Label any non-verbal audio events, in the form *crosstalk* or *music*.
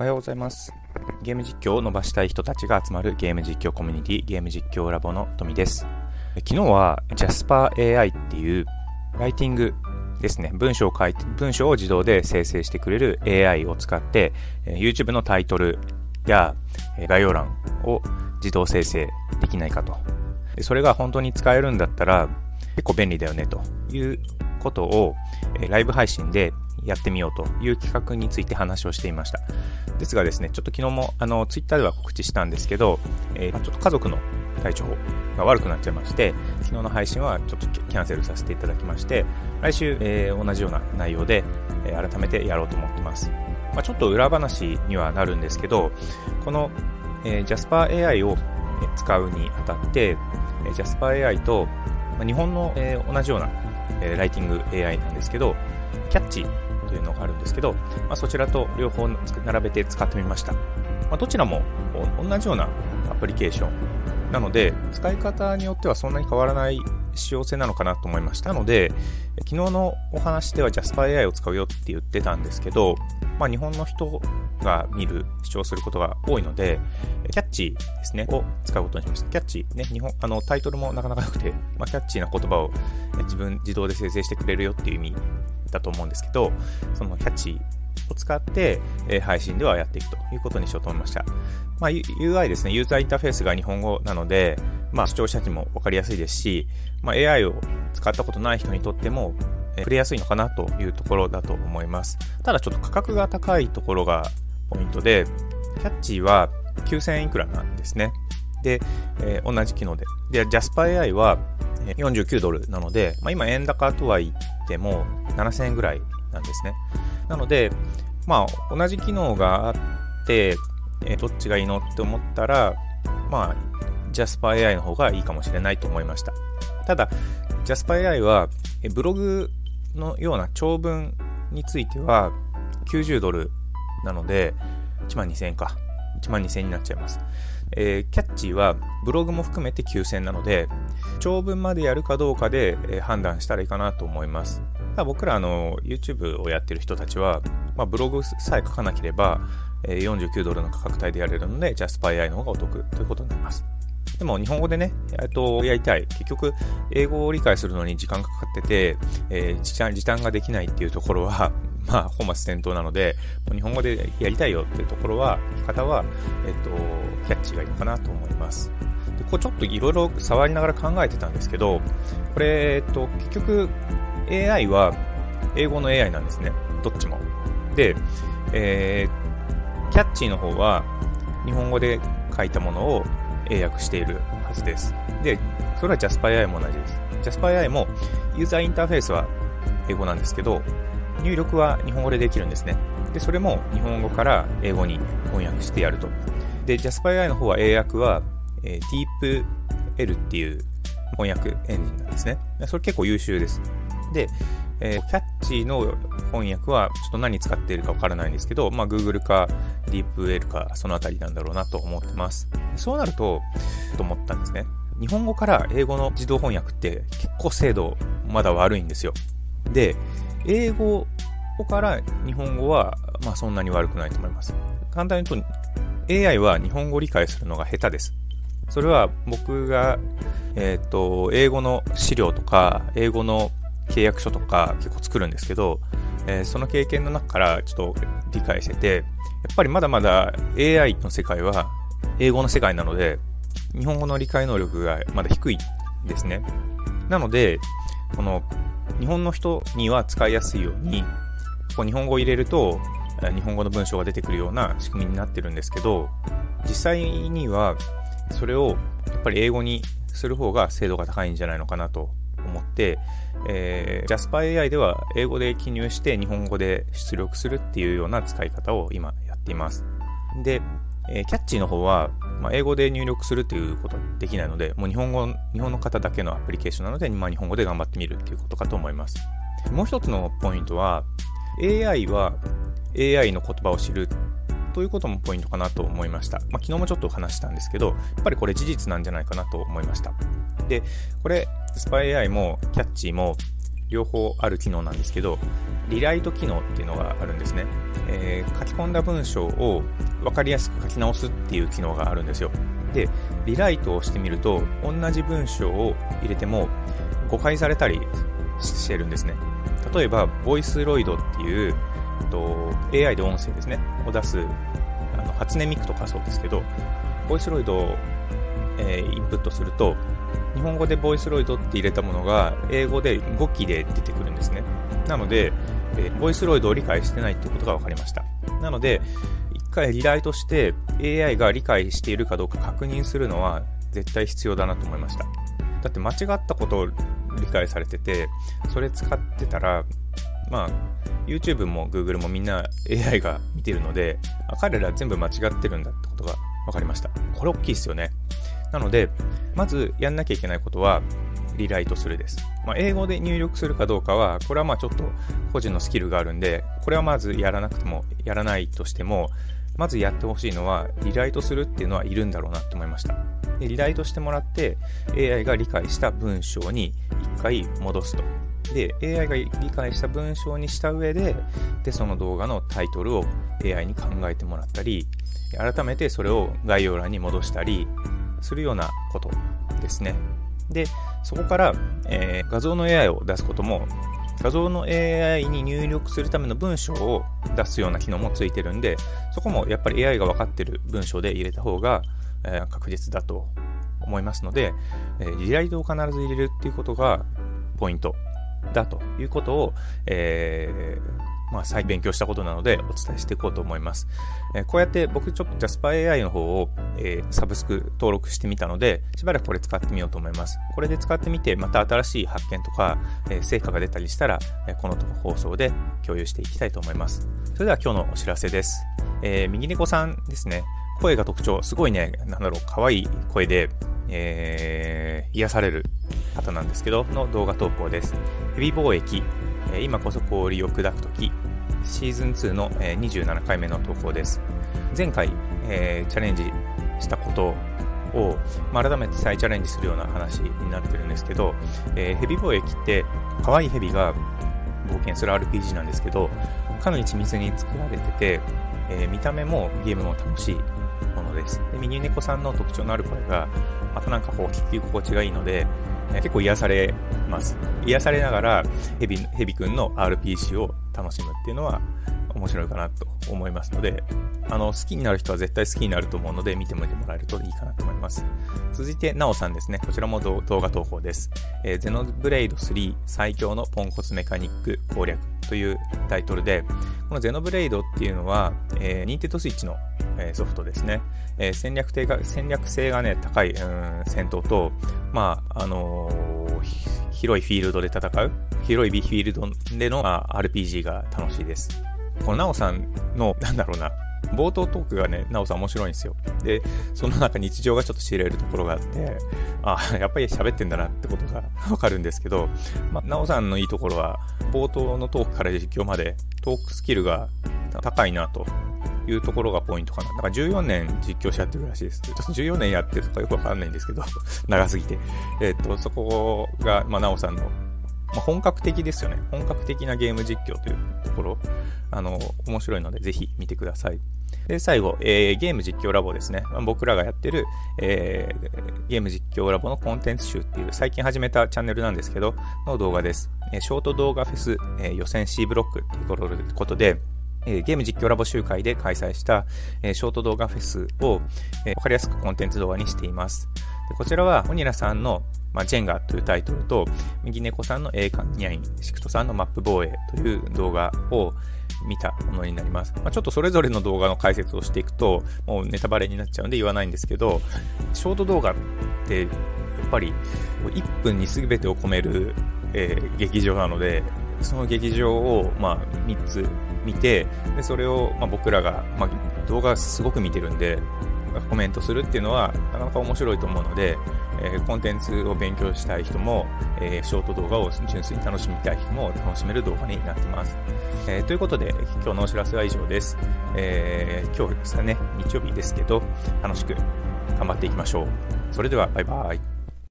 おはようございます。ゲーム実況を伸ばしたい人たちが集まるゲーム実況コミュニティゲーム実況ラボの富です。昨日は Jasper AI っていうライティングですね。文章を書いて、文章を自動で生成してくれる AI を使って、YouTube のタイトルや概要欄を自動生成できないかと。それが本当に使えるんだったら結構便利だよねということを、ライブ配信でやってみようという企画について話をしていました。ですがですね、ちょっと昨日もあのツイッターでは告知したんですけど、えーちょっと家族の体調が悪くなっちゃいまして、昨日の配信はちょっとキャンセルさせていただきまして、来週、えー同じような内容で、えー改めてやろうと思ってます。まあ、ちょっと裏話にはなるんですけど、この、えー、Jasper AI を使うにあたって、えー Jasper AI と、まあ日本の、えー同じような、えーライティング AI なんですけど、キャッチというのがあるんですけど、まあ、そちらと両方並べて使ってみました。まあ、どちらも同じようなアプリケーションなので、使い方によってはそんなに変わらない仕様性なのかなと思いましたので、昨日のお話では Jasper AI を使うよって言ってたんですけど、まあ、日本の人が見る、視聴することが多いので、キャッチーですね、を使うことにしました。キャッチー、ね、日本、あの、タイトルもなかなか良くて、まあ、キャッチーな言葉を自分、自動で生成してくれるよっていう意味だと思うんですけど、そのキャッチを使って、え配信ではやっていくということにしようと思いました。まあ、UI ですね、ユーザーインターフェースが日本語なので、まあ、視聴者にも分かりやすいですし、まあ、AI を使ったことない人にとっても、え触れやすいのかなというところだと思います。ただちょっと価格が高いところがポイントで、キャッチは9000円いくらなんですね。で、えー同じ機能で。で、Jasper AI は49ドルなので、まあ、今円高とは言っても7000円ぐらいなんですね。なので、まあ、同じ機能があって、えーどっちがいいのって思ったら、まあ、Jasper AI の方がいいかもしれないと思いました。ただ、Jasper AI は、えブログのような長文については90ドルなので、1万2000円か。1万2000円になっちゃいます。えーキャッチーはブログも含めて9000なので、長文までやるかどうかで、えー判断したらいいかなと思います。ただ僕らあの YouTube をやってる人たちは、まあ、ブログさえ書かなければ、えー49ドルの価格帯でやれるので、Jasper AI の方がお得ということになります。でも日本語でね、えっと、やりたい。結局、英語を理解するのに時間かかってて、えー、時短ができないっていうところは、まあ、本末転倒なので、日本語でやりたいよっていうところは、方は、えっと、キャッチがいいのかなと思います。で、こうちょっといろいろ触りながら考えてたんですけど、これ、えっと、結局、AI は英語の AI なんですね。どっちも。で、えー、キャッチーの方は日本語で書いたものを英訳しているはずです。で、それは Jasper AI も同じです。Jasper AI もユーザーインターフェースは英語なんですけど、入力は日本語でできるんですね。で、それも日本語から英語に翻訳してやると。で、Jasper AI の方は英訳は、えー DeepL っていう翻訳エンジンなんですね。それ結構優秀です。で、えーキャッチの翻訳はちょっと何使っているかわからないんですけど、まあ Google か DeepL かそのあたりなんだろうなと思ってます。そうなると、と思ったんですね。日本語から英語の自動翻訳って結構精度まだ悪いんですよ。で、英語から日本語は、まあそんなに悪くないと思います。簡単に言うと、AI は日本語を理解するのが下手です。それは僕が、えっ、と、英語の資料とか、英語の契約書とか結構作るんですけど、えーその経験の中からちょっと理解してて、やっぱりまだまだ AI の世界は英語の世界なので、日本語の理解能力がまだ低いですね。なので、この日本の人には使いやすいように、こう日本語を入れると、日本語の文章が出てくるような仕組みになってるんですけど、実際にはそれをやっぱり英語にする方が精度が高いんじゃないのかなと思って、えー、Jasper AI では英語で記入して日本語で出力するっていうような使い方を今やっています。で、えーキャッチーの方は、まあ、英語で入力するということはできないので、もう日本語、日本の方だけのアプリケーションなので、まあ、日本語で頑張ってみるっていうことかと思います。もう一つのポイントは、AI は AI の言葉を知るということもポイントかなと思いました。まあ、昨日もちょっと話したんですけど、やっぱりこれ事実なんじゃないかなと思いました。で、これ、スパイ AI もキャッチーも両方ある機能なんですけど、リライト機能っていうのがあるんですね。えー、書き込んだ文章を分かりやすく書き直すっていう機能があるんですよ。で、リライトをしてみると、同じ文章を入れても誤解されたりしてるんですね。例えば、ボイスロイドっていう、と AI で音声ですね、を出す、あの初音ミクとかそうですけど、ボイスロイドを、えー、インプットすると、日本語でボイスロイドって入れたものが、英語で語気で出てくるんですね。なので、え、ボイスロイドを理解してないってことが分かりました。なので、一回リライトして AI が理解しているかどうか確認するのは絶対必要だなと思いました。だって間違ったことを理解されてて、それ使ってたら、まあ、YouTube も Google もみんな AI が見てるので、彼ら全部間違ってるんだってことが分かりました。これ大きいですよね。なので、まずやんなきゃいけないことは、リライトするです。まあ、英語で入力するかどうかは、これはまあちょっと個人のスキルがあるんで、これはまずやらなくても、やらないとしても、まずやってほしいのは、リライトするっていうのはいるんだろうなって思いました。でリライトしてもらって、AI が理解した文章に一回戻すと。で、AI が理解した文章にした上で、で、その動画のタイトルを AI に考えてもらったり、改めてそれを概要欄に戻したりするようなことですね。で、そこから、えー、画像の AI を出すことも、画像の AI に入力するための文章を出すような機能もついてるんで、そこもやっぱり AI が分かってる文章で入れた方が、えー、確実だと思いますので、えー、リライトを必ず入れるっていうことがポイントだということを、えー、まあ、再勉強したことなのでお伝えしていこうと思います。えー、こうやって僕ちょっと JasperAI の方を、えー、サブスク登録してみたので、しばらくこれ使ってみようと思います。これで使ってみて、また新しい発見とか、え成果が出たりしたら、えこの放送で共有していきたいと思います。それでは今日のお知らせです。え右猫さんですね。声が特徴、すごいね、なんだろう、可愛い声で、えー、癒される方なんですけど、の動画投稿です。ヘビ貿易、今こそ氷を砕くとき、シーズン2の、27回目の投稿です。前回、えー、チャレンジしたことを、まあ、改めて再チャレンジするような話になってるんですけど、えー、ヘビ貿易って可愛いヘビが冒険する RPG なんですけど、かなり緻密に作られてて、えー、見た目もゲームも楽しいものです。で、ミニ猫さんの特徴のある声が、またなんかこう聞き心地がいいので、結構癒されます。癒されながらヘビ、ヘビくんの RPC を楽しむっていうのは面白いかなと思いますので、あの、好きになる人は絶対好きになると思うので、見てみてもらえるといいかなと思います。続いて、なおさんですね。こちらも動画投稿です。えー、ゼノブレイド3最強のポンコツメカニック攻略というタイトルで、このゼノブレイドっていうのは、えー、ニンテッドスイッチの、えー、ソフトですね。えー、戦略性が、戦略性がね、高い、うん、戦闘と、まあ、あのー、広いフィールドで戦う、広いフィールドでの、まあ、RPG が楽しいです。このなおさんの、なんだろうな、冒頭トークがね、なおさん面白いんですよ。で、その中日常がちょっと知れるところがあって、あ、*laughs* やっぱり喋ってんだなってことが *laughs* わかるんですけど、まあ、なおさんのいいところは、冒頭のトークから実況までトークスキルが高いなというところがポイントかな。だから14年実況しやってるらしいです。ちょっと14年やってるとかよくわかんないんですけど、*laughs* 長すぎて。えっ、と、そこが、まあ、なおさんの、まあ、本格的ですよね。本格的なゲーム実況というところ、あの、面白いので、ぜひ見てください。で、最後、えー、ゲーム実況ラボですね。僕らがやってる、えー、ゲーム実況ラボのコンテンツ集っていう、最近始めたチャンネルなんですけど、の動画です。えー、ショート動画フェス、え、予選 C ブロックっていうことで、えゲーム実況ラボ集会で開催した、えショート動画フェスを、えわかりやすくコンテンツ動画にしています。でこちらは、オニラさんの、まあ、ジェンガというタイトルと、右猫さんの栄冠ニャイン、シクトさんのマップ防衛という動画を見たものになります。まあ、ちょっとそれぞれの動画の解説をしていくと、もうネタバレになっちゃうんで言わないんですけど、ショート動画って、やっぱり1分に全てを込める、えー、劇場なので、その劇場を、まあ、3つ見て、でそれを、まあ、僕らが、まあ、動画すごく見てるんで、コメントするっていうのは、なかなか面白いと思うので、え、コンテンツを勉強したい人も、え、ショート動画を純粋に楽しみたい人も楽しめる動画になってます。え、ということで、今日のお知らせは以上です。え今日ですね、日曜日ですけど、楽しく頑張っていきましょう。それでは、バイバイ。